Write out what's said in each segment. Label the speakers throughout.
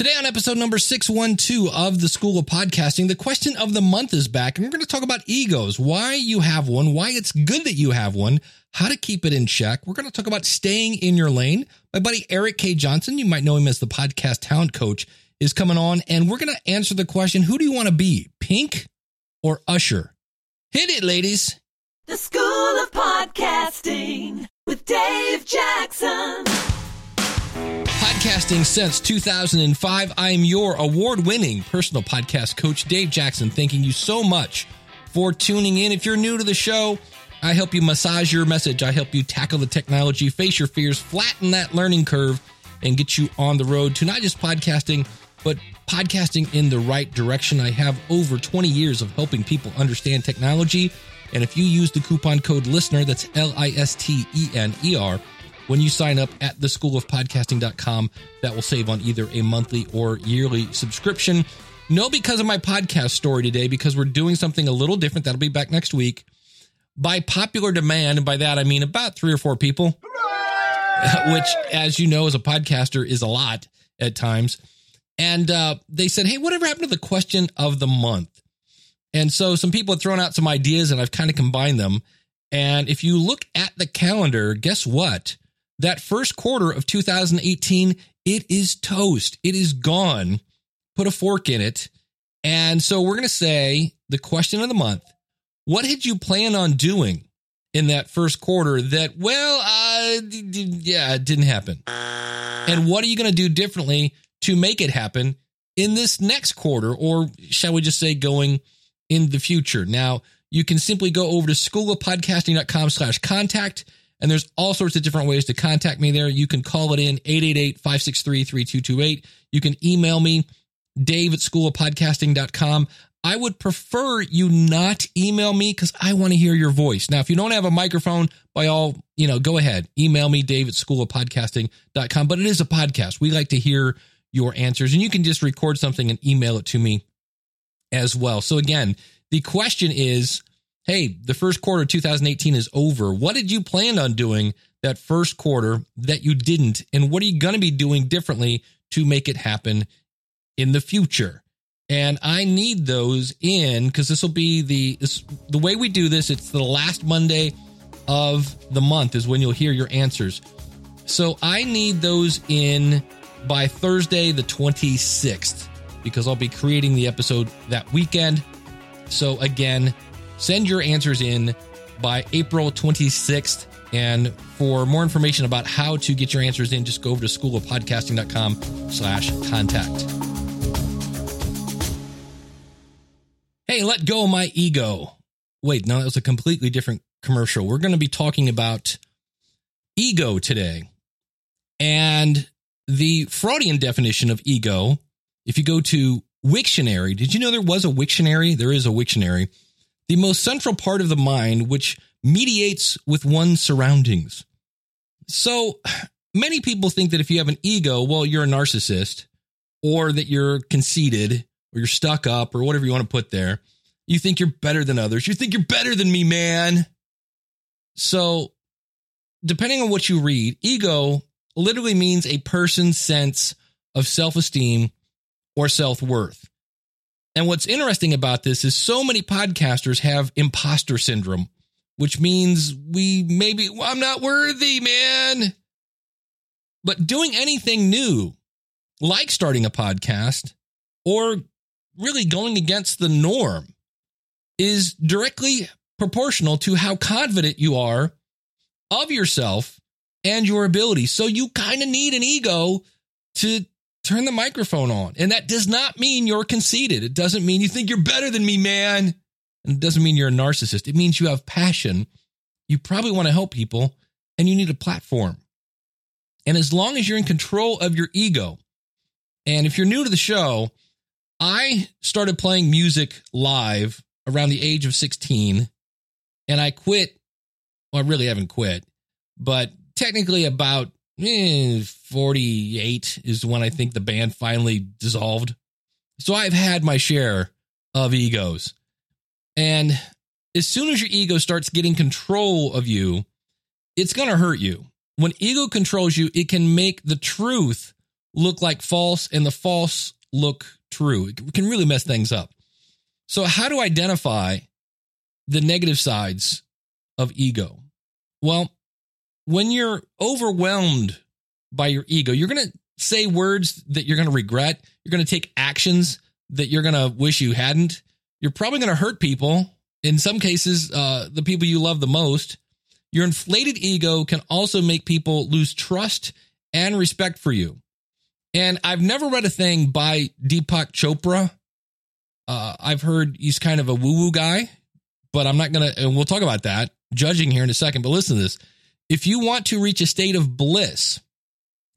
Speaker 1: Today on episode number 612 of the School of Podcasting, the question of the month is back, and we're going to talk about egos, why you have one, why it's good that you have one, how to keep it in check. We're going to talk about staying in your lane. My buddy Eric K. Johnson, you might know him as the podcast talent coach, is coming on, and we're going to answer the question who do you want to be, Pink or Usher? Hit it, ladies.
Speaker 2: The School of Podcasting with Dave Jackson.
Speaker 1: Podcasting since 2005. I am your award winning personal podcast coach, Dave Jackson. Thanking you so much for tuning in. If you're new to the show, I help you massage your message. I help you tackle the technology, face your fears, flatten that learning curve, and get you on the road to not just podcasting, but podcasting in the right direction. I have over 20 years of helping people understand technology. And if you use the coupon code LISTENER, that's L I S T E N E R, when you sign up at theschoolofpodcasting.com, that will save on either a monthly or yearly subscription. No, because of my podcast story today, because we're doing something a little different. That'll be back next week. By popular demand, and by that I mean about three or four people, which, as you know, as a podcaster, is a lot at times. And uh, they said, Hey, whatever happened to the question of the month? And so some people have thrown out some ideas, and I've kind of combined them. And if you look at the calendar, guess what? That first quarter of 2018, it is toast. It is gone. Put a fork in it. And so we're going to say the question of the month What had you planned on doing in that first quarter that, well, uh, yeah, it didn't happen? And what are you going to do differently to make it happen in this next quarter? Or shall we just say going in the future? Now, you can simply go over to schoolofpodcasting.com slash contact. And there's all sorts of different ways to contact me there. You can call it in 888-563-3228. You can email me, dave at schoolofpodcasting.com. I would prefer you not email me because I want to hear your voice. Now, if you don't have a microphone, by all, you know, go ahead. Email me, dave at schoolofpodcasting.com. But it is a podcast. We like to hear your answers. And you can just record something and email it to me as well. So again, the question is, hey, the first quarter of 2018 is over. What did you plan on doing that first quarter that you didn't? And what are you going to be doing differently to make it happen in the future? And I need those in because this will be the this, the way we do this. It's the last Monday of the month is when you'll hear your answers. So I need those in by Thursday the 26th because I'll be creating the episode that weekend. So again, send your answers in by April 26th. And for more information about how to get your answers in, just go over to schoolofpodcasting.com slash contact. Hey, let go of my ego. Wait, no, that was a completely different commercial. We're going to be talking about ego today. And the Freudian definition of ego, if you go to Wiktionary. Did you know there was a Wiktionary? There is a Wiktionary. The most central part of the mind, which mediates with one's surroundings. So many people think that if you have an ego, well, you're a narcissist, or that you're conceited, or you're stuck up, or whatever you want to put there. You think you're better than others. You think you're better than me, man. So, depending on what you read, ego literally means a person's sense of self esteem or self worth. And what's interesting about this is so many podcasters have imposter syndrome, which means we maybe, well, I'm not worthy, man. But doing anything new, like starting a podcast or really going against the norm, is directly proportional to how confident you are of yourself and your ability. So you kind of need an ego to turn the microphone on. And that does not mean you're conceited. It doesn't mean you think you're better than me, man. And it doesn't mean you're a narcissist. It means you have passion. You probably want to help people and you need a platform. And as long as you're in control of your ego, and if you're new to the show, I started playing music live around the age of 16 and I quit. Well, I really haven't quit, but technically about eh, 48 is when I think the band finally dissolved. So I've had my share of egos. And as soon as your ego starts getting control of you, it's going to hurt you. When ego controls you, it can make the truth look like false and the false look true. It can really mess things up. So, how to identify the negative sides of ego? Well, when you're overwhelmed by your ego, you're going to say words that you're going to regret. You're going to take actions that you're going to wish you hadn't. You're probably going to hurt people. In some cases, uh, the people you love the most. Your inflated ego can also make people lose trust and respect for you. And I've never read a thing by Deepak Chopra. Uh, I've heard he's kind of a woo woo guy, but I'm not going to, and we'll talk about that judging here in a second. But listen to this. If you want to reach a state of bliss,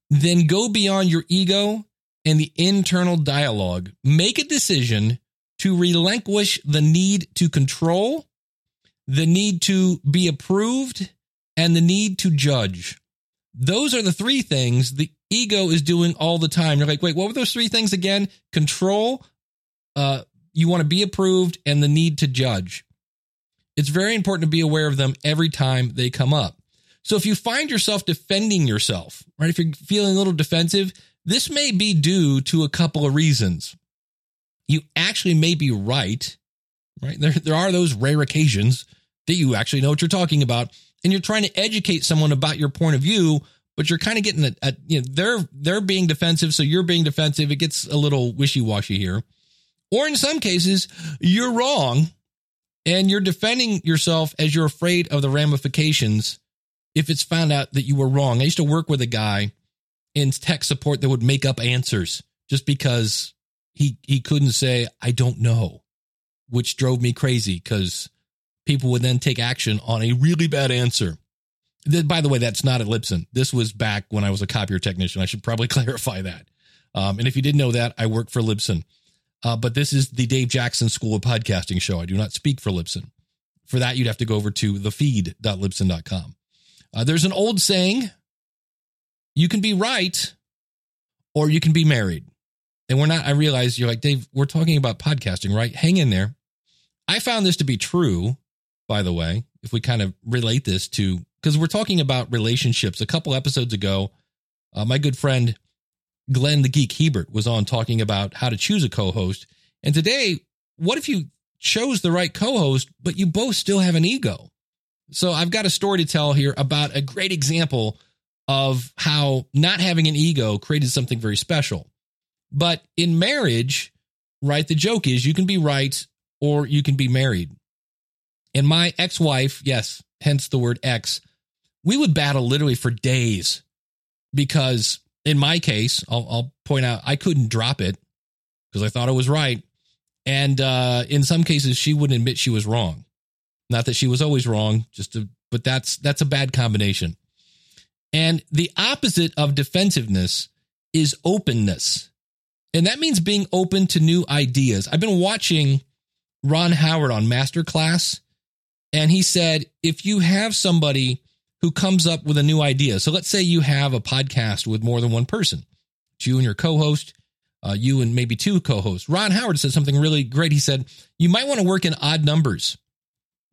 Speaker 1: then go beyond your ego and the internal dialogue. Make a decision to relinquish the need to control, the need to be approved, and the need to judge. Those are the three things the ego is doing all the time. You're like, wait, what were those three things again? Control, uh, you want to be approved, and the need to judge. It's very important to be aware of them every time they come up. So if you find yourself defending yourself, right, if you're feeling a little defensive, this may be due to a couple of reasons. You actually may be right, right? There, there are those rare occasions that you actually know what you're talking about, and you're trying to educate someone about your point of view, but you're kind of getting a, a you know, they're they're being defensive, so you're being defensive. It gets a little wishy washy here, or in some cases, you're wrong, and you're defending yourself as you're afraid of the ramifications if it's found out that you were wrong. I used to work with a guy in tech support that would make up answers just because he he couldn't say I don't know, which drove me crazy because people would then take action on a really bad answer. By the way, that's not at Libsyn. This was back when I was a copier technician. I should probably clarify that. Um, and if you didn't know that, I work for Libsyn. Uh, but this is the Dave Jackson School of Podcasting show. I do not speak for Libsyn. For that, you'd have to go over to thefeed.libsyn.com. Uh, there's an old saying you can be right or you can be married. And we're not, I realize you're like, Dave, we're talking about podcasting, right? Hang in there. I found this to be true, by the way, if we kind of relate this to, because we're talking about relationships. A couple episodes ago, uh, my good friend Glenn the Geek Hebert was on talking about how to choose a co host. And today, what if you chose the right co host, but you both still have an ego? So I've got a story to tell here about a great example of how not having an ego created something very special. But in marriage, right, the joke is you can be right or you can be married. And my ex wife, yes, hence the word ex, we would battle literally for days because in my case, I'll, I'll point out I couldn't drop it because I thought it was right. And uh, in some cases, she wouldn't admit she was wrong. Not that she was always wrong, just to, but that's that's a bad combination. And the opposite of defensiveness is openness. And that means being open to new ideas. I've been watching Ron Howard on Masterclass, and he said if you have somebody who comes up with a new idea, so let's say you have a podcast with more than one person, it's you and your co host, uh, you and maybe two co hosts. Ron Howard said something really great. He said, You might want to work in odd numbers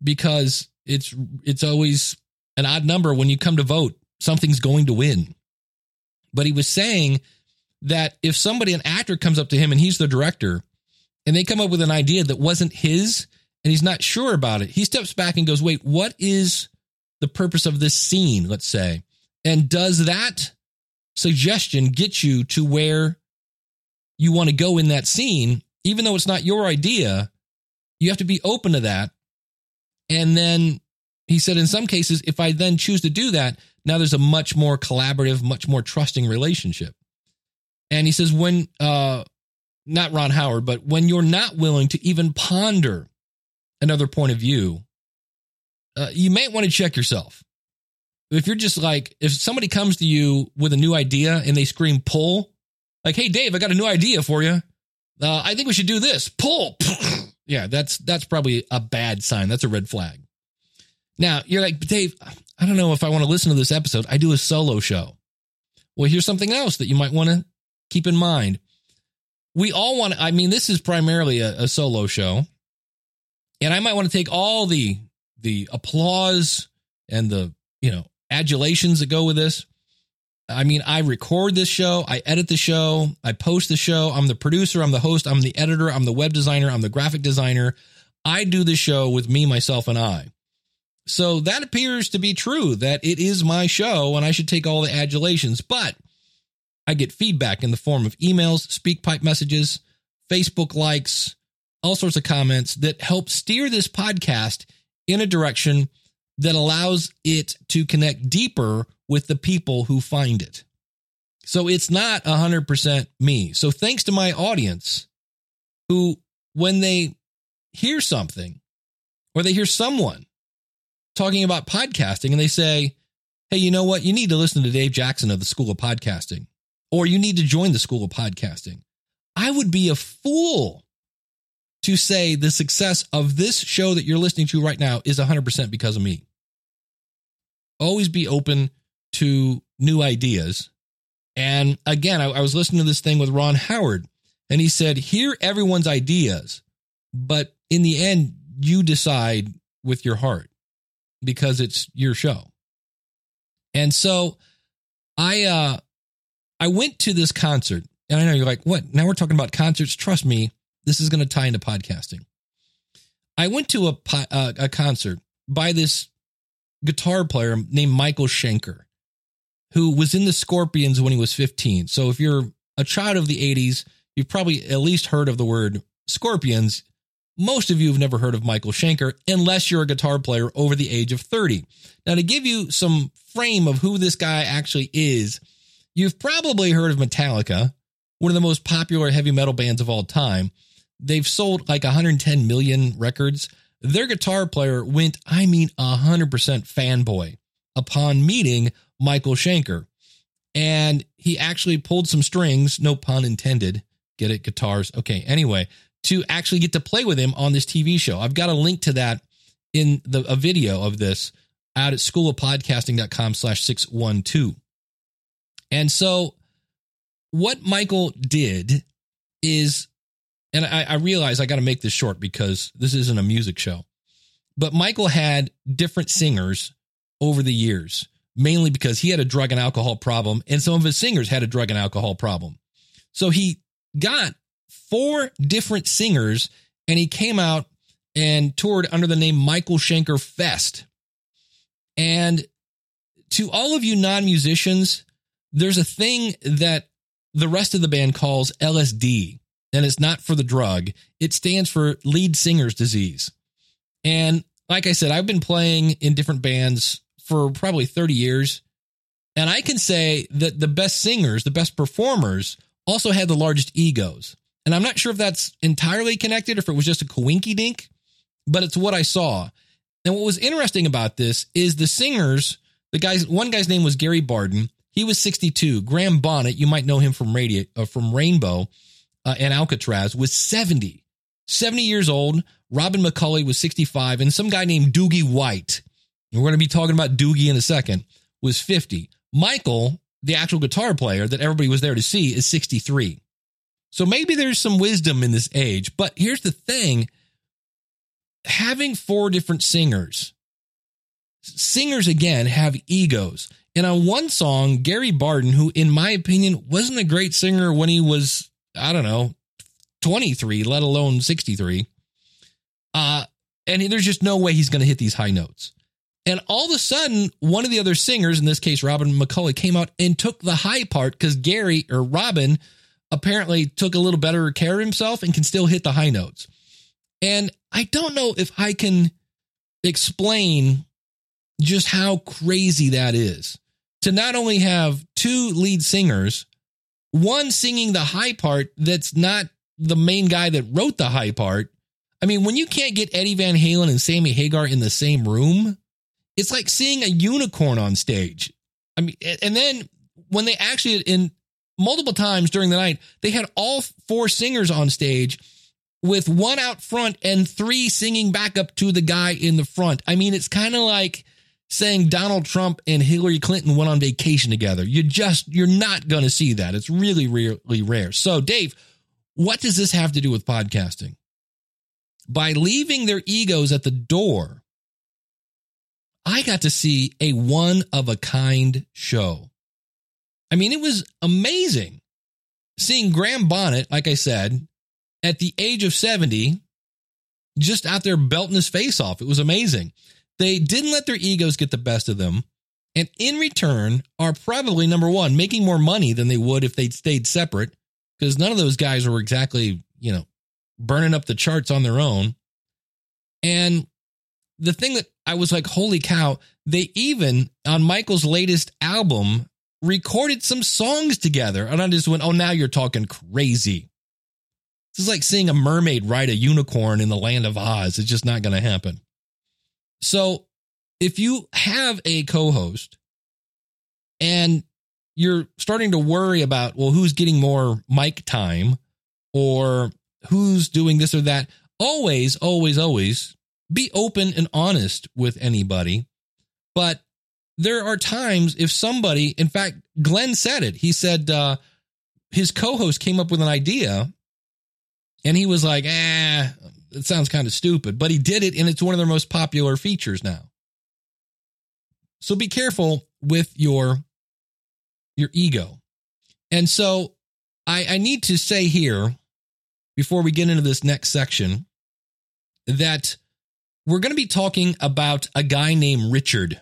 Speaker 1: because it's it's always an odd number when you come to vote. Something's going to win. But he was saying that if somebody, an actor, comes up to him and he's the director, and they come up with an idea that wasn't his, and he's not sure about it, he steps back and goes, "Wait, what is the purpose of this scene?" Let's say, and does that suggestion get you to where you want to go in that scene, even though it's not your idea? You have to be open to that and then he said, in some cases, if I then choose to do that, now there's a much more collaborative, much more trusting relationship. And he says, when, uh, not Ron Howard, but when you're not willing to even ponder another point of view, uh, you may want to check yourself. If you're just like, if somebody comes to you with a new idea and they scream pull, like, hey, Dave, I got a new idea for you. Uh, I think we should do this. Pull. Yeah, that's that's probably a bad sign. That's a red flag. Now, you're like, Dave, I don't know if I want to listen to this episode. I do a solo show. Well, here's something else that you might want to keep in mind. We all want to, I mean, this is primarily a, a solo show. And I might want to take all the the applause and the, you know, adulations that go with this. I mean, I record this show, I edit the show, I post the show. I'm the producer, I'm the host, I'm the editor, I'm the web designer, I'm the graphic designer. I do the show with me, myself, and I. So that appears to be true that it is my show and I should take all the adulations, but I get feedback in the form of emails, SpeakPipe messages, Facebook likes, all sorts of comments that help steer this podcast in a direction that allows it to connect deeper with the people who find it. So it's not 100% me. So thanks to my audience who, when they hear something or they hear someone talking about podcasting and they say, Hey, you know what? You need to listen to Dave Jackson of the School of Podcasting, or you need to join the School of Podcasting. I would be a fool to say the success of this show that you're listening to right now is 100% because of me. Always be open to new ideas. And again, I, I, was listening to this thing with Ron Howard, and he said, Hear everyone's ideas, but in the end, you decide with your heart because it's your show. And so I uh I went to this concert, and I know you're like, what? Now we're talking about concerts. Trust me, this is going to tie into podcasting. I went to a uh, a concert by this guitar player named Michael Schenker, who was in the Scorpions when he was 15. So if you're a child of the 80s, you've probably at least heard of the word Scorpions. Most of you have never heard of Michael Schenker unless you're a guitar player over the age of 30. Now, to give you some frame of who this guy actually is, you've probably heard of Metallica, one of the most popular heavy metal bands of all time. They've sold like 110 million records. Their guitar player went, I mean, 100% fanboy upon meeting Michael Schenker. And he actually pulled some strings, no pun intended. Get it? Guitars. Okay. Anyway, to actually get to play with him on this TV show. I've got a link to that in the a video of this out at schoolofpodcasting.com slash 612. And so what Michael did is and I, I realize I got to make this short because this isn't a music show. But Michael had different singers over the years, mainly because he had a drug and alcohol problem, and some of his singers had a drug and alcohol problem. So he got four different singers and he came out and toured under the name Michael Schenker Fest. And to all of you non musicians, there's a thing that the rest of the band calls LSD and it's not for the drug. It stands for lead singer's disease. And like I said, I've been playing in different bands for probably 30 years. And I can say that the best singers, the best performers also had the largest egos. And I'm not sure if that's entirely connected or if it was just a coinky dink, but it's what I saw. And what was interesting about this is the singers, the guys, one guy's name was Gary Barden. He was 62. Graham Bonnet, you might know him from radio, uh, from Rainbow uh, and Alcatraz, was 70. 70 years old. Robin McAuley was 65. And some guy named Doogie White, we're going to be talking about Doogie in a second, was 50. Michael, the actual guitar player that everybody was there to see, is 63. So maybe there's some wisdom in this age. But here's the thing having four different singers, singers again have egos. And on one song, Gary Barden, who in my opinion wasn't a great singer when he was I don't know, 23, let alone 63. Uh, and there's just no way he's going to hit these high notes. And all of a sudden, one of the other singers, in this case, Robin McAuley, came out and took the high part because Gary or Robin apparently took a little better care of himself and can still hit the high notes. And I don't know if I can explain just how crazy that is to not only have two lead singers one singing the high part that's not the main guy that wrote the high part. I mean, when you can't get Eddie Van Halen and Sammy Hagar in the same room, it's like seeing a unicorn on stage. I mean, and then when they actually in multiple times during the night, they had all four singers on stage with one out front and three singing back up to the guy in the front. I mean, it's kind of like saying Donald Trump and Hillary Clinton went on vacation together. You just, you're not going to see that. It's really, really rare. So, Dave, what does this have to do with podcasting? By leaving their egos at the door, I got to see a one of a kind show. I mean, it was amazing seeing Graham Bonnet, like I said, at the age of 70, just out there belting his face off. It was amazing. They didn't let their egos get the best of them. And in return, are probably number one, making more money than they would if they'd stayed separate, because none of those guys were exactly, you know, burning up the charts on their own. And the thing that I was like, holy cow, they even on Michael's latest album recorded some songs together. And I just went, oh, now you're talking crazy. This is like seeing a mermaid ride a unicorn in the land of Oz. It's just not going to happen. So if you have a co host and you're starting to worry about, well, who's getting more mic time or who's doing this or that, always, always, always be open and honest with anybody. But there are times if somebody, in fact, Glenn said it. He said uh, his co host came up with an idea and he was like, eh, it sounds kind of stupid, but he did it and it's one of their most popular features now. So be careful with your your ego. And so I, I need to say here, before we get into this next section, that we're going to be talking about a guy named Richard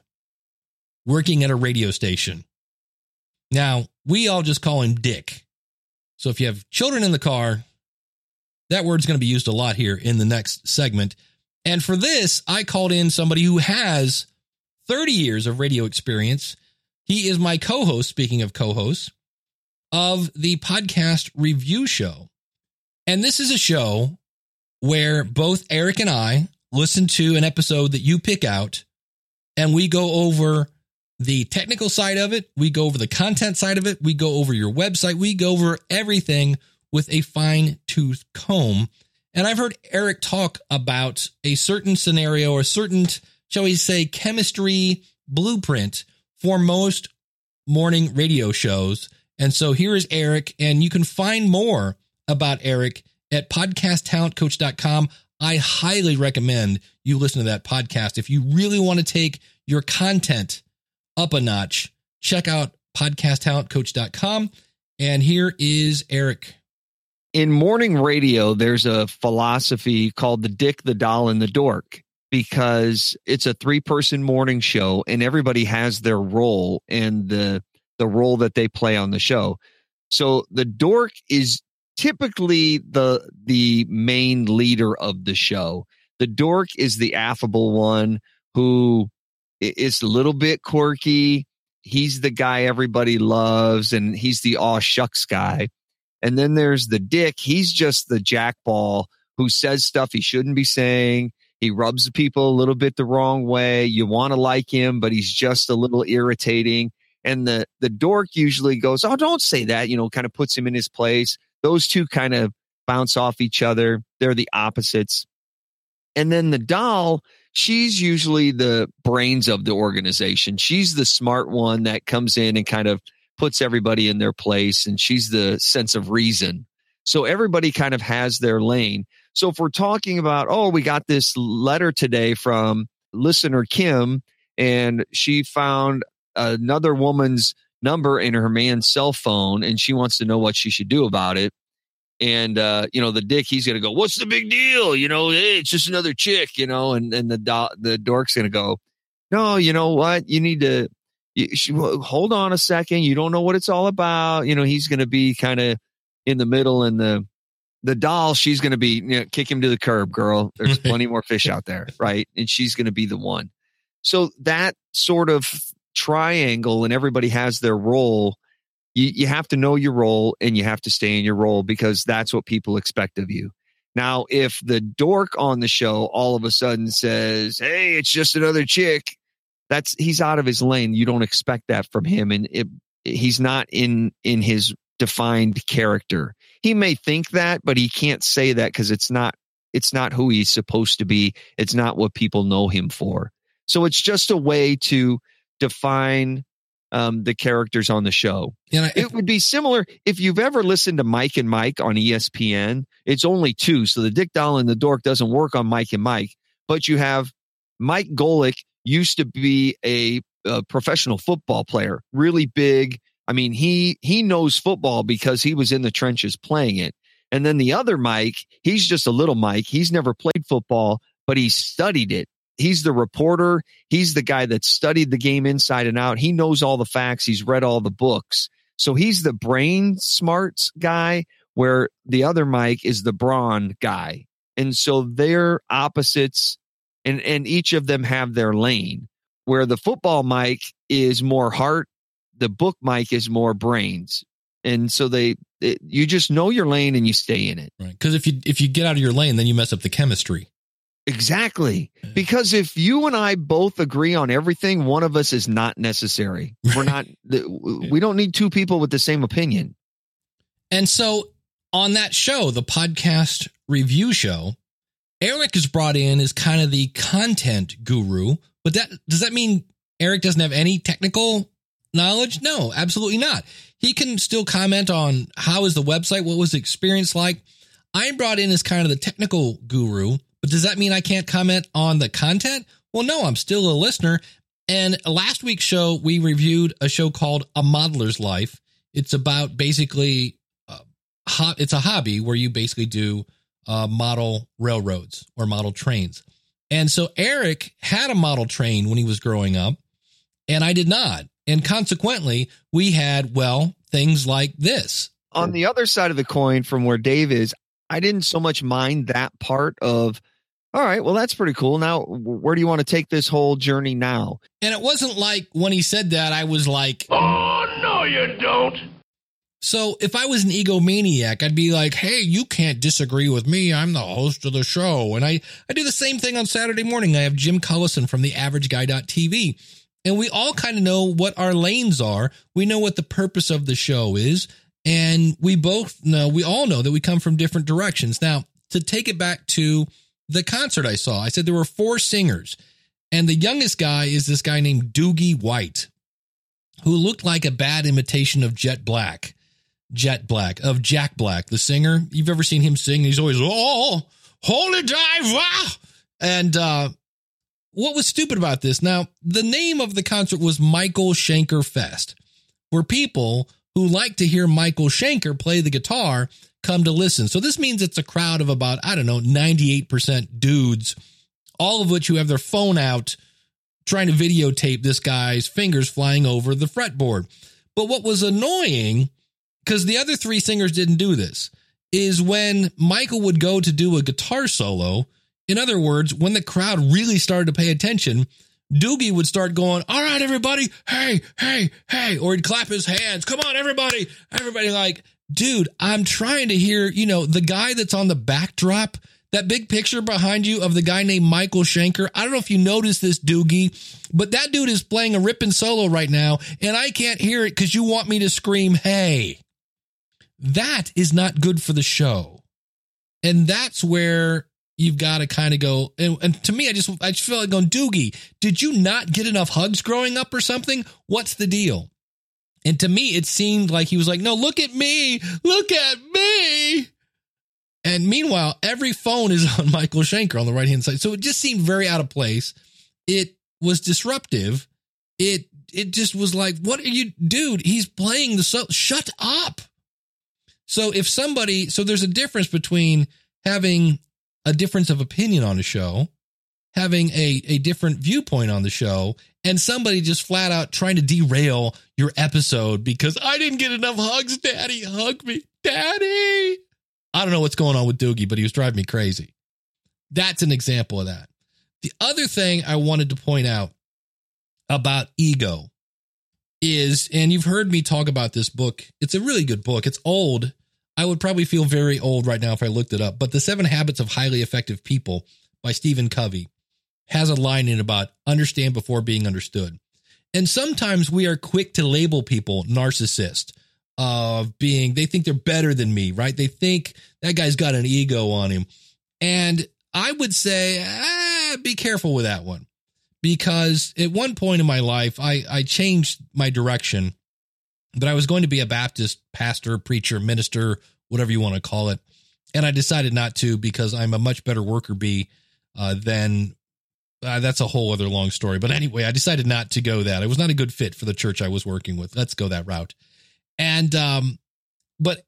Speaker 1: working at a radio station. Now, we all just call him Dick. So if you have children in the car, that word's going to be used a lot here in the next segment. And for this, I called in somebody who has 30 years of radio experience. He is my co host, speaking of co hosts, of the podcast review show. And this is a show where both Eric and I listen to an episode that you pick out and we go over the technical side of it. We go over the content side of it. We go over your website. We go over everything with a fine tooth comb. And I've heard Eric talk about a certain scenario or a certain, shall we say, chemistry blueprint for most morning radio shows. And so here is Eric, and you can find more about Eric at podcasttalentcoach.com. I highly recommend you listen to that podcast. If you really want to take your content up a notch, check out podcasttalentcoach.com. And here is Eric
Speaker 3: in morning radio, there's a philosophy called the Dick, the Doll, and the Dork because it's a three person morning show and everybody has their role and the the role that they play on the show. So the dork is typically the the main leader of the show. The dork is the affable one who is a little bit quirky. He's the guy everybody loves and he's the aw shucks guy. And then there's the dick. He's just the jackball who says stuff he shouldn't be saying. He rubs people a little bit the wrong way. You want to like him, but he's just a little irritating. And the the dork usually goes, "Oh, don't say that," you know, kind of puts him in his place. Those two kind of bounce off each other. They're the opposites. And then the doll, she's usually the brains of the organization. She's the smart one that comes in and kind of puts everybody in their place and she's the sense of reason. So everybody kind of has their lane. So if we're talking about, oh, we got this letter today from listener Kim and she found another woman's number in her man's cell phone and she wants to know what she should do about it. And uh, you know, the dick, he's gonna go, What's the big deal? You know, hey, it's just another chick, you know, and, and the do- the dork's gonna go, No, you know what? You need to you, hold on a second. You don't know what it's all about. You know, he's going to be kind of in the middle and the, the doll, she's going to be, you know, kick him to the curb, girl. There's plenty more fish out there. Right. And she's going to be the one. So that sort of triangle and everybody has their role. You, you have to know your role and you have to stay in your role because that's what people expect of you. Now, if the dork on the show all of a sudden says, Hey, it's just another chick that's he's out of his lane. You don't expect that from him, and it, he's not in in his defined character. He may think that, but he can't say that because it's not it's not who he's supposed to be. It's not what people know him for. So it's just a way to define um, the characters on the show. And I, it would be similar if you've ever listened to Mike and Mike on ESPN. It's only two, so the Dick Doll and the Dork doesn't work on Mike and Mike, but you have Mike Golic used to be a, a professional football player, really big, I mean, he he knows football because he was in the trenches playing it. And then the other Mike, he's just a little Mike. He's never played football, but he studied it. He's the reporter. He's the guy that studied the game inside and out. He knows all the facts. He's read all the books. So he's the brain smarts guy, where the other Mike is the brawn guy. And so they're opposites, and, and each of them have their lane. Where the football Mike is more heart, the book Mike is more brains. And so they, it, you just know your lane and you stay in it.
Speaker 1: Right. Because if you if you get out of your lane, then you mess up the chemistry.
Speaker 3: Exactly. Because if you and I both agree on everything, one of us is not necessary. We're not, we don't need two people with the same opinion.
Speaker 1: And so on that show, the podcast review show, Eric is brought in as kind of the content guru. But that does that mean Eric doesn't have any technical knowledge? No, absolutely not. He can still comment on how is the website, what was the experience like. I'm brought in as kind of the technical guru but does that mean I can't comment on the content? Well, no, I'm still a listener. And last week's show, we reviewed a show called A Modeler's Life. It's about basically, uh, ho- it's a hobby where you basically do uh, model railroads or model trains. And so Eric had a model train when he was growing up, and I did not. And consequently, we had, well, things like this.
Speaker 3: On the other side of the coin from where Dave is, I didn't so much mind that part of, all right, well, that's pretty cool. Now, where do you want to take this whole journey now?
Speaker 1: And it wasn't like when he said that, I was like,
Speaker 4: Oh, no, you don't.
Speaker 1: So if I was an egomaniac, I'd be like, "Hey, you can't disagree with me. I'm the host of the show." And I I do the same thing on Saturday morning. I have Jim Collison from the averageguy.tv. And we all kind of know what our lanes are. We know what the purpose of the show is, and we both know, we all know that we come from different directions. Now, to take it back to the concert I saw, I said there were four singers, and the youngest guy is this guy named Doogie White, who looked like a bad imitation of Jet Black. Jet Black, of Jack Black, the singer. You've ever seen him sing? He's always, oh, holy dive. And uh, what was stupid about this? Now, the name of the concert was Michael Schenker Fest, where people who like to hear Michael Schenker play the guitar come to listen. So this means it's a crowd of about, I don't know, 98% dudes, all of which who have their phone out trying to videotape this guy's fingers flying over the fretboard. But what was annoying, because the other three singers didn't do this, is when Michael would go to do a guitar solo. In other words, when the crowd really started to pay attention, Doogie would start going, all right, everybody, hey, hey, hey, or he'd clap his hands. Come on, everybody, everybody like, dude, I'm trying to hear, you know, the guy that's on the backdrop, that big picture behind you of the guy named Michael Schenker. I don't know if you noticed this, Doogie, but that dude is playing a ripping solo right now, and I can't hear it because you want me to scream, hey. That is not good for the show. And that's where you've got to kind of go. And, and, to me, I just I just feel like going, Doogie, did you not get enough hugs growing up or something? What's the deal? And to me, it seemed like he was like, no, look at me, look at me. And meanwhile, every phone is on Michael Schenker on the right hand side. So it just seemed very out of place. It was disruptive. It it just was like, what are you, dude? He's playing the so shut up. So if somebody, so there's a difference between having a difference of opinion on a show, having a, a different viewpoint on the show, and somebody just flat out trying to derail your episode because I didn't get enough hugs, Daddy. Hug me, Daddy. I don't know what's going on with Doogie, but he was driving me crazy. That's an example of that. The other thing I wanted to point out about ego is, and you've heard me talk about this book. It's a really good book. It's old. I would probably feel very old right now if I looked it up. But The Seven Habits of Highly Effective People by Stephen Covey has a line in about understand before being understood. And sometimes we are quick to label people narcissist of being, they think they're better than me, right? They think that guy's got an ego on him. And I would say, ah, be careful with that one because at one point in my life, I, I changed my direction, but I was going to be a Baptist pastor, preacher, minister, whatever you want to call it. And I decided not to because I'm a much better worker bee uh, than uh, that's a whole other long story. But anyway, I decided not to go that. It was not a good fit for the church I was working with. Let's go that route. And um, but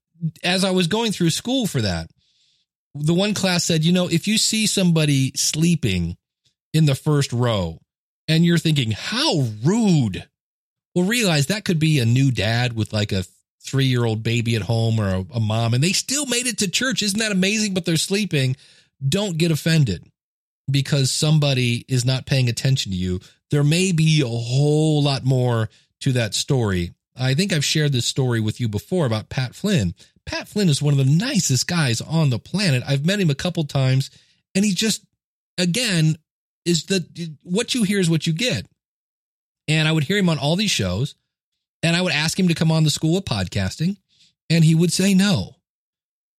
Speaker 1: as I was going through school for that, the one class said, you know, if you see somebody sleeping in the first row and you're thinking, how rude. Well, realize that could be a new dad with like a three year old baby at home or a, a mom, and they still made it to church. Isn't that amazing? But they're sleeping. Don't get offended because somebody is not paying attention to you. There may be a whole lot more to that story. I think I've shared this story with you before about Pat Flynn. Pat Flynn is one of the nicest guys on the planet. I've met him a couple times, and he just, again, is the what you hear is what you get. And I would hear him on all these shows, and I would ask him to come on the School of Podcasting, and he would say no.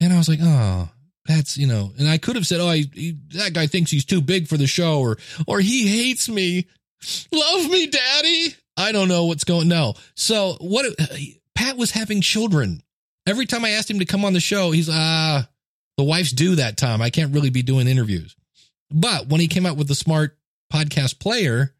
Speaker 1: And I was like, oh, that's you know, and I could have said, oh, I, he, that guy thinks he's too big for the show, or or he hates me. Love me, Daddy. I don't know what's going. No. So what? Pat was having children. Every time I asked him to come on the show, he's ah, the wife's due that time. I can't really be doing interviews. But when he came out with the smart podcast player,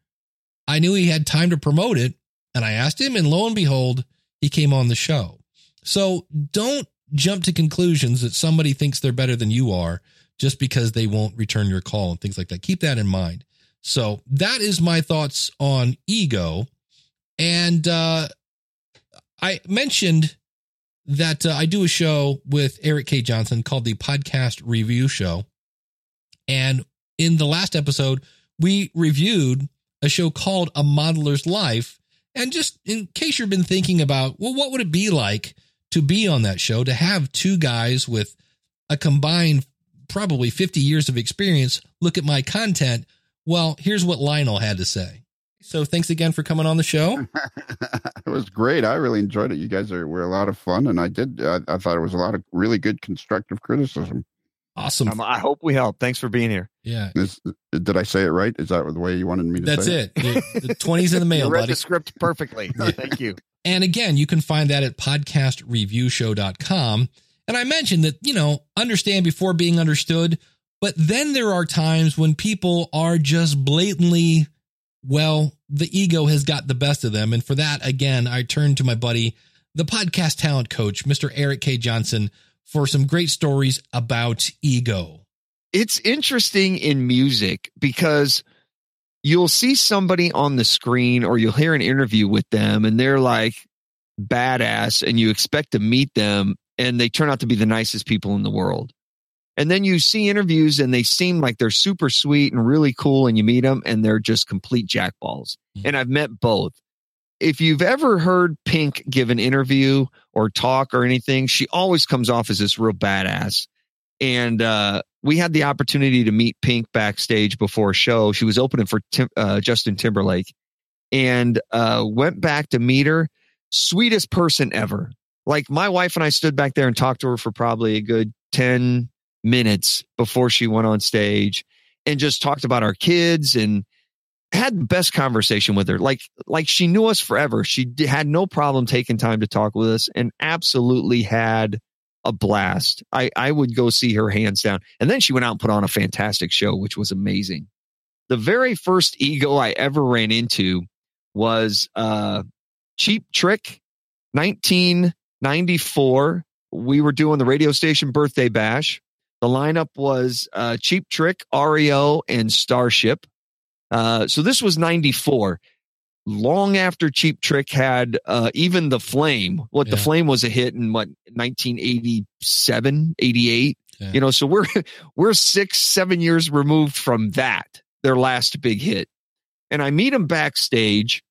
Speaker 1: I knew he had time to promote it, and I asked him, and lo and behold, he came on the show. So don't jump to conclusions that somebody thinks they're better than you are just because they won't return your call and things like that. Keep that in mind. So that is my thoughts on ego. And uh, I mentioned that uh, I do a show with Eric K. Johnson called the Podcast Review Show. And in the last episode, we reviewed a show called A Modeler's Life. And just in case you've been thinking about, well, what would it be like to be on that show, to have two guys with a combined probably 50 years of experience look at my content? Well, here's what Lionel had to say. So thanks again for coming on the show.
Speaker 5: it was great. I really enjoyed it. You guys are, were a lot of fun, and I did. I, I thought it was a lot of really good constructive criticism.
Speaker 1: Awesome.
Speaker 3: Um, I hope we help. Thanks for being here.
Speaker 1: Yeah.
Speaker 5: Is, did I say it right? Is that the way you wanted me to
Speaker 1: That's
Speaker 5: say
Speaker 1: it. That's it. The 20s in the mail,
Speaker 3: you read
Speaker 1: buddy.
Speaker 3: the script perfectly. Thank you.
Speaker 1: And again, you can find that at podcastreviewshow.com. And I mentioned that, you know, understand before being understood. But then there are times when people are just blatantly, well, the ego has got the best of them. And for that, again, I turn to my buddy, the podcast talent coach, Mr. Eric K. Johnson, for some great stories about ego.
Speaker 3: It's interesting in music because you'll see somebody on the screen or you'll hear an interview with them and they're like badass and you expect to meet them and they turn out to be the nicest people in the world. And then you see interviews and they seem like they're super sweet and really cool and you meet them and they're just complete jackballs.
Speaker 1: Mhm.
Speaker 3: And I've met both. If you've ever heard Pink give an interview or talk or anything, she always comes off as this real badass. And uh, we had the opportunity to meet Pink backstage before a show. She was opening for Tim, uh, Justin Timberlake and uh, went back to meet her. Sweetest person ever. Like my wife and I stood back there and talked to her for probably a good 10 minutes before she went on stage and just talked about our kids and had the best conversation with her. Like, like she knew us forever. She d- had no problem taking time to talk with us and absolutely had a blast. I, I would go see her hands down. And then she went out and put on a fantastic show, which was amazing. The very first ego I ever ran into was uh Cheap Trick 1994. We were doing the radio station birthday bash. The lineup was uh Cheap Trick, REO, and Starship. Uh so this was 94 long after Cheap Trick had uh, even the Flame. What the Flame was a hit in what 1987, 88.
Speaker 1: Yeah.
Speaker 3: You know, so we're we're six, seven years removed from that, their last big hit. And I meet him backstage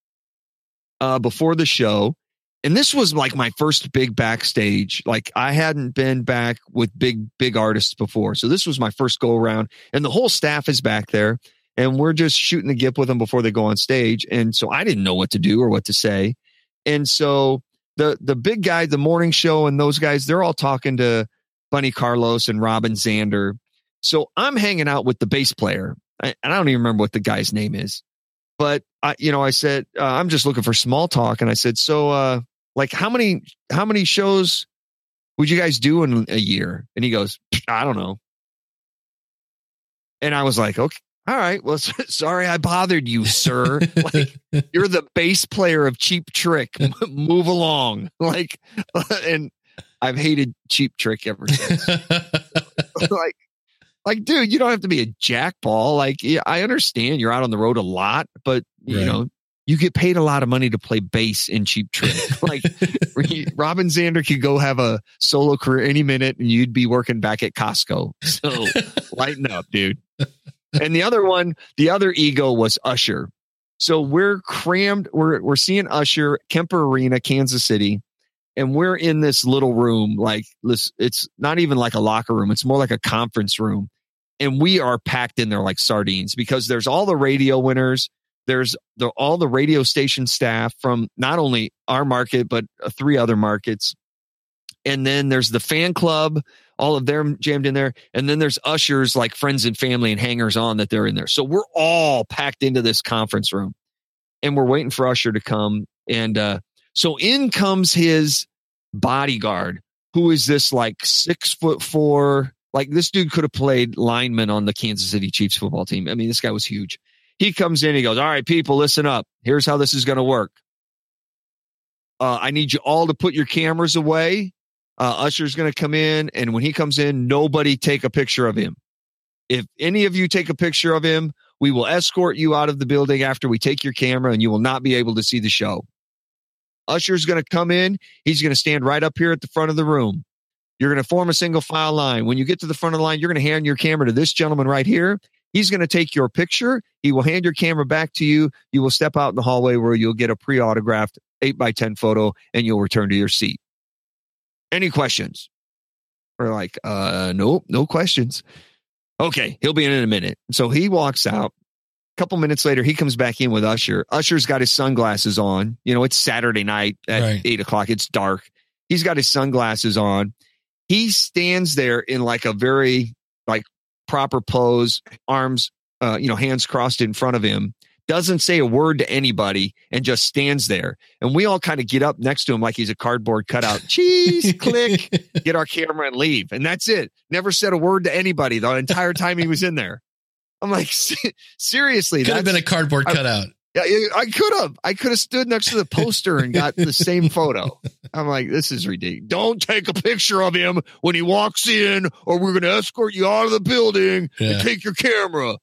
Speaker 3: uh, before the show. And this was like my first big backstage. Like I hadn't been back with big, big artists before. So this was my first go around. And the whole staff is back there and we're just shooting the gip with them before they go on stage. And so I didn't know what to do or what to say. And so the the big guy, the morning show, and those guys, they're all talking to Bunny Carlos and Robin Zander. So I'm hanging out with the bass player, and I don't even remember what the guy's name is. But I, you know, I said uh, I'm just looking for small talk, and I said, so, uh, like, how many how many shows would you guys do in a year? And he goes, I don't know. And I was like, okay, all right, well, sorry I bothered you, sir. like you're the bass player of Cheap Trick. Move along. Like, and I've hated Cheap Trick ever since. like, like, dude, you don't have to be a jackball. Like, yeah, I understand you're out on the road a lot, but you
Speaker 1: Right.
Speaker 3: know, you get paid a lot of money to play bass in Cheap Trick. like, Robin Zander could go have a solo career any minute, and you'd be working back at Costco. So lighten up, dude. And the other one, the other ego was Usher. So we're crammed. We're we're seeing Usher, Kemper Arena, Kansas City, and we're in this little room. Like this, it's not even like a locker room. It's more like a conference room, and we are packed in there like sardines because there's all the radio winners. There's the all the radio station staff from not only our market but three other markets, and then there's the fan club all of them jammed in there. And then there's ushers like friends and family and hangers on that they're in there. So we're all packed into this conference room and we're waiting for Usher to come. And uh, so in comes his bodyguard, who is this like six foot four, like this dude could have played lineman on the Kansas City Chiefs football team. I mean, this guy was huge. He comes in, he goes, All right, people, listen up. Here's how this is going to work. Uh, I need you all to put your cameras away uh, Usher's going to come in, and when he comes in, nobody take a picture of him. If any of you take a picture of him, we will escort you out of the building after we take your camera, and you will not be able to see the show. Usher's going to come in. He's going to stand right up here at the front of the room. You're going to form a single file line. When you get to the front of the line, you're going to hand your camera to this gentleman right here. He's going to take your picture. He will hand your camera back to you. You will step out in the hallway where you'll get a pre autographed 8 by 10 photo and you'll return to your seat. Any questions? We're like, uh, nope, no questions. Okay, he'll be in in a minute. So he walks out. A couple minutes later, he comes back in with Usher. Usher's got his sunglasses on. You know, it's Saturday night at
Speaker 1: Right.
Speaker 3: eight o'clock. It's dark. He's got his sunglasses on. He stands there in like a very like proper pose, arms, uh, you know, hands crossed in front of him. Doesn't say a word to anybody and just stands there. And we all kind of get up next to him like he's a cardboard cutout. Cheese, click, get our camera and leave. And that's it. Never said a word to anybody the entire time he was in there. I'm like, seriously,
Speaker 1: Could have been a cardboard
Speaker 3: I-
Speaker 1: cutout.
Speaker 3: yeah, I could have. I could have stood next to the poster and got the same photo. I'm like, this is ridiculous. Don't take a picture of him when he walks in, or we're going to escort you out of the building
Speaker 1: Yeah.
Speaker 3: and take your camera.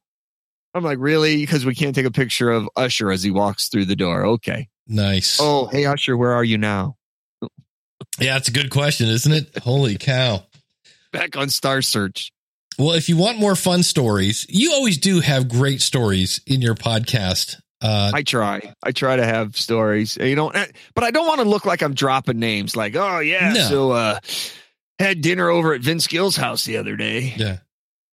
Speaker 3: I'm like, really? Because we can't take a picture of Usher as he walks through the door. Okay.
Speaker 1: Nice.
Speaker 3: Oh, hey, Usher, where are you now?
Speaker 1: yeah, it's a good question, isn't it? Holy cow.
Speaker 3: Back on Star Search.
Speaker 1: Well, if you want more fun stories, you always do have great stories in your podcast. Uh,
Speaker 3: I try. I try to have stories. You know, eh, but I don't want to look like I'm dropping names. Like, oh yeah,
Speaker 1: No.
Speaker 3: so uh, had dinner over at Vince Gill's house the other day.
Speaker 1: yeah.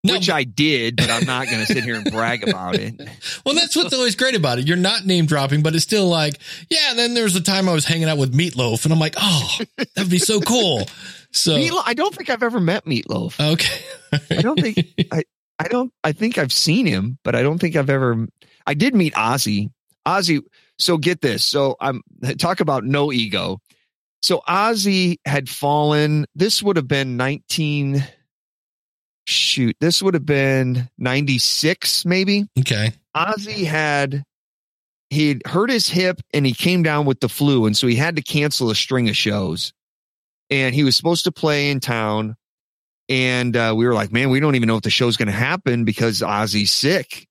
Speaker 1: No,
Speaker 3: which I did, but I'm not going to sit here and brag about it.
Speaker 1: well, that's what's always great about it. You're not name dropping, but it's still like, yeah. And then was a time I was hanging out with Meatloaf, and I'm like, oh, that'd be so cool. So
Speaker 3: Meatloaf, I don't think I've ever met Meatloaf.
Speaker 1: okay,
Speaker 3: I don't think I. I don't. I think I've seen him, but I don't think I've ever. I did meet Ozzy. Ozzy. So get this. So I'm talk about no ego. So Ozzy had fallen. This would have been 19. Shoot, this would have been 96, maybe.
Speaker 1: okay,
Speaker 3: Ozzy had he'd hurt his hip and he came down with the flu, and so he had to cancel a string of shows. And he was supposed to play in town, and uh, we were like, "Man, we don't even know if the show's going to happen because Ozzy's sick."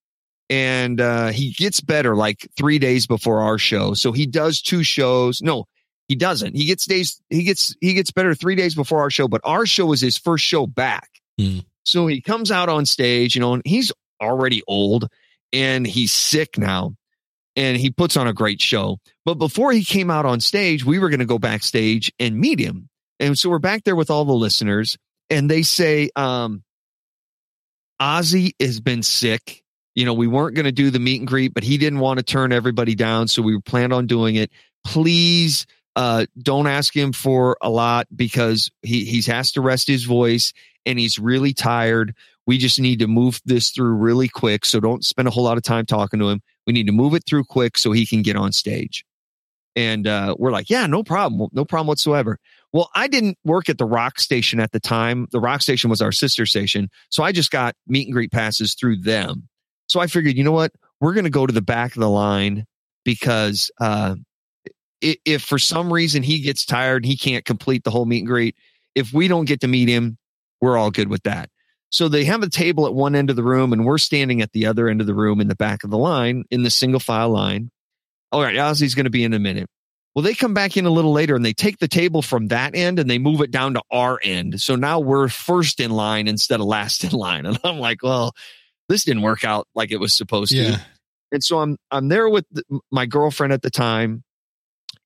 Speaker 3: And uh, he gets better like three days before our show, so he does two shows. No, he doesn't. He gets days. He gets he gets better three days before our show, but our show is his first show back.
Speaker 1: Hmm.
Speaker 3: So he comes out on stage, you know, and he's already old and he's sick now and he puts on a great show. But before he came out on stage, we were going to go backstage and meet him. And so we're back there with all the listeners and they say, um, Ozzy has been sick. You know, we weren't going to do the meet and greet, but he didn't want to turn everybody down. So we planned on doing it. Please, uh, don't ask him for a lot because he, he's has to rest his voice and he's really tired. We just need to move this through really quick. So don't spend a whole lot of time talking to him. We need to move it through quick so he can get on stage. And uh, we're like, yeah, no problem. No problem whatsoever. Well, I didn't work at the rock station at the time. The rock station was our sister station. So I just got meet and greet passes through them. So I figured, you know what? We're going to go to the back of the line because uh, if for some reason he gets tired and he can't complete the whole meet and greet, if we don't get to meet him, we're all good with that. So they have a table at one end of the room and we're standing at the other end of the room in the back of the line in the single file line. All right, Ozzy's going to be in a minute. Well, they come back in a little later and they take the table from that end and they move it down to our end. So now we're first in line instead of last in line. And I'm like, well, this didn't work out like it was supposed to. And so I'm I'm there with my girlfriend at the time,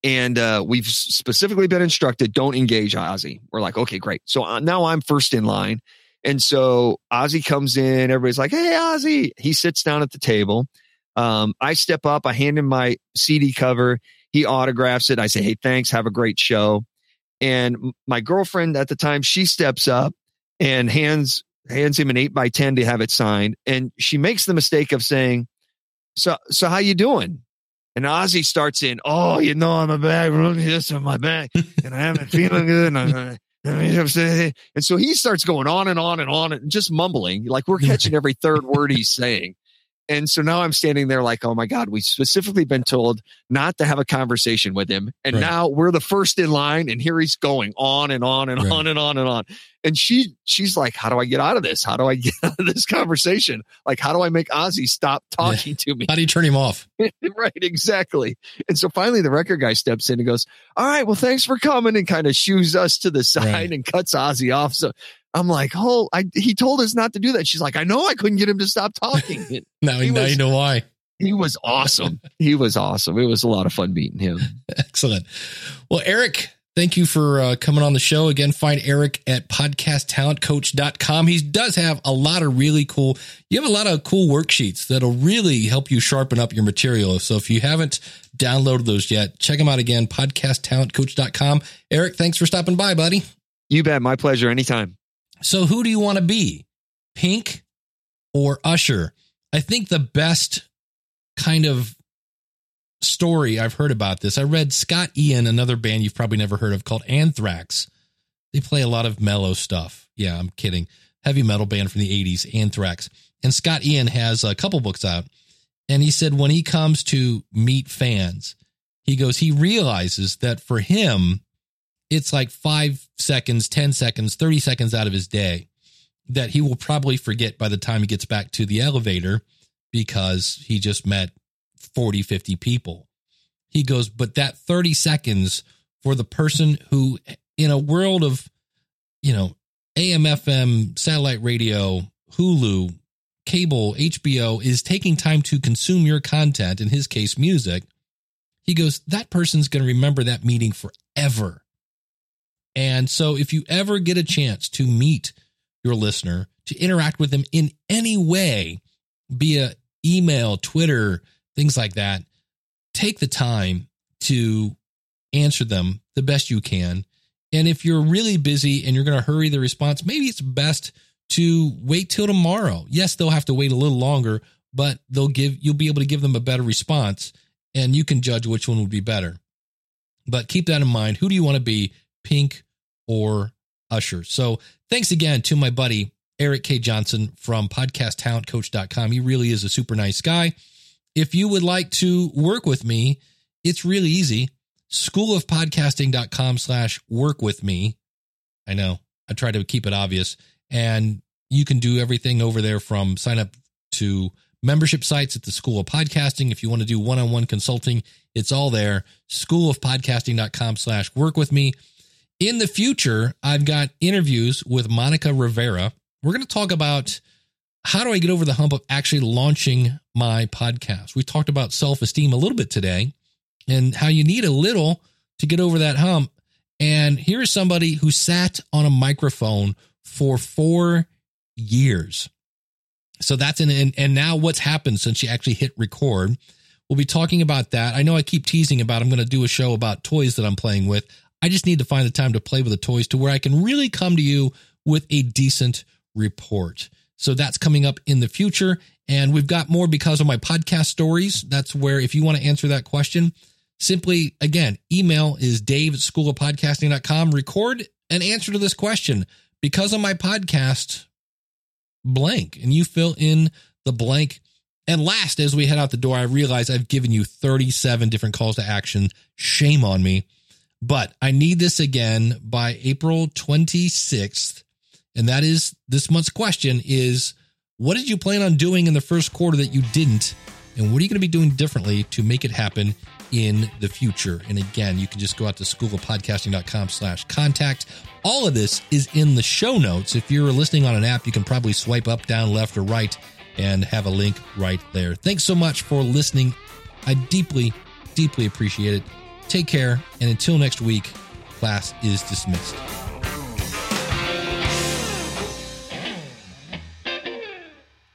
Speaker 3: and uh, we've specifically been instructed don't engage Ozzy. We're like, okay, great. So uh, now I'm first in line, and so Ozzy comes in. Everybody's like, hey, Ozzy. He sits down at the table. Um, I step up. I hand him my CD cover. He autographs it. I say, hey, thanks. Have a great show. And my girlfriend at the time, she steps up and hands hands him an eight by ten to have it signed. And she makes the mistake of saying, "So, so how you doing?" And Ozzy starts in, "Oh, you know, I'm a bag, really this on my back, and I haven't feeling good." And, I'm, and so he starts going on and on and on and just mumbling like we're catching every third word he's saying. And so now I'm standing there like, oh my God, we've specifically been told not to have a conversation with him. And
Speaker 1: Right.
Speaker 3: now we're the first in line and here he's going on and on and
Speaker 1: Right.
Speaker 3: on and on and on. And she she's like, How do I get out of this? How do I get out of this conversation? Like, how do I make Ozzy stop talking to me?
Speaker 1: How do you turn him off?
Speaker 3: right, exactly. And so finally the record guy steps in and goes, All right, well, thanks for coming, and kind of shoos us to the side
Speaker 1: Right.
Speaker 3: and cuts Ozzy off. So I'm like, Oh, I he told us not to do that. She's like, I know I couldn't get him to stop talking.
Speaker 1: Now,
Speaker 3: He
Speaker 1: now
Speaker 3: was-
Speaker 1: you know why.
Speaker 3: he was awesome. he was awesome. It was a lot of fun meeting him.
Speaker 1: Excellent. Well, Erik, thank you for uh, coming on the show. Again, find Erik at podcasttalentcoach.com. He does have a lot of really cool, you have a lot of cool worksheets that'll really help you sharpen up your material. So if you haven't downloaded those yet, check them out again, podcasttalentcoach.com. Erik, thanks for stopping by, buddy.
Speaker 3: You bet. My pleasure. Anytime.
Speaker 1: So who do you want to be? Pink or Usher? I think the best kind of story I've heard about this. I read Scott Ian, another band you've probably never heard of called Anthrax. They play a lot of mellow stuff. Yeah, I'm kidding. Heavy metal band from the 80s, Anthrax. And Scott Ian has a couple books out. And he said when he comes to meet fans, he goes, he realizes that for him, it's like five seconds, 10 seconds, 30 seconds out of his day that he will probably forget by the time he gets back to the elevator because he just met 40, 50 people. He goes, but that 30 seconds for the person who, in a world of, you know, AM, FM, satellite radio, Hulu, cable, HBO, is taking time to consume your content, in his case, music. He goes, that person's going to remember that meeting forever. And so if you ever get a chance to meet your listener, to interact with them in any way, via email, Twitter, things like that, take the time to answer them the best you can. And if you're really busy and you're going to hurry the response, maybe it's best to wait till tomorrow. Yes, they'll have to wait a little longer, but they'll give you'll be able to give them a better response and you can judge which one would be better. But keep that in mind. Who do you want to be, Pink or Usher? So thanks again to my buddy Erik K. Johnson from podcasttalentcoach.com. He really is a super nice guy. If you would like to work with me, it's really easy. Schoolofpodcasting.com slash work with me. I know I try to keep it obvious and you can do everything over there from sign up to membership sites at the School of Podcasting. If you want to do one-on-one consulting, it's all there. Schoolofpodcasting.com slash work with me. In the future, I've got interviews with Monica Rivera. We're going to talk about how do I get over the hump of actually launching my podcast. We talked about self-esteem a little bit today and how you need a little to get over that hump. And here's somebody who sat on a microphone for four years. So that's in, and, and now what's happened since she actually hit record. We'll be talking about that. I know I keep teasing about I'm going to do a show about toys that I'm playing with. I just need to find the time to play with the toys to where I can really come to you with a decent report. So that's coming up in the future. And we've got more because of my podcast stories. That's where, if you want to answer that question, simply again, email is dave at schoolofpodcasting.com. Record an answer to this question because of my podcast blank and you fill in the blank And last, as we head out the door, I realize I've given you 37 different calls to action. Shame on me. But I need this again by April 26th. And that is this month's question is what did you plan on doing in the first quarter that you didn't? And what are you going to be doing differently to make it happen in the future? And again, you can just go out to schoolofpodcasting.com slash contact. All of this is in the show notes. If you're listening on an app, you can probably swipe up, down, left, or right and have a link right there. Thanks so much for listening. I deeply, deeply appreciate it. Take care. And until next week, class is dismissed.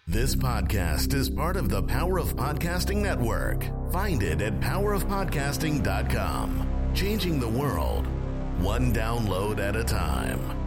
Speaker 6: This podcast is part of the Power of Podcasting Network. Find it at powerofpodcasting.com. Changing the world, one download at a time.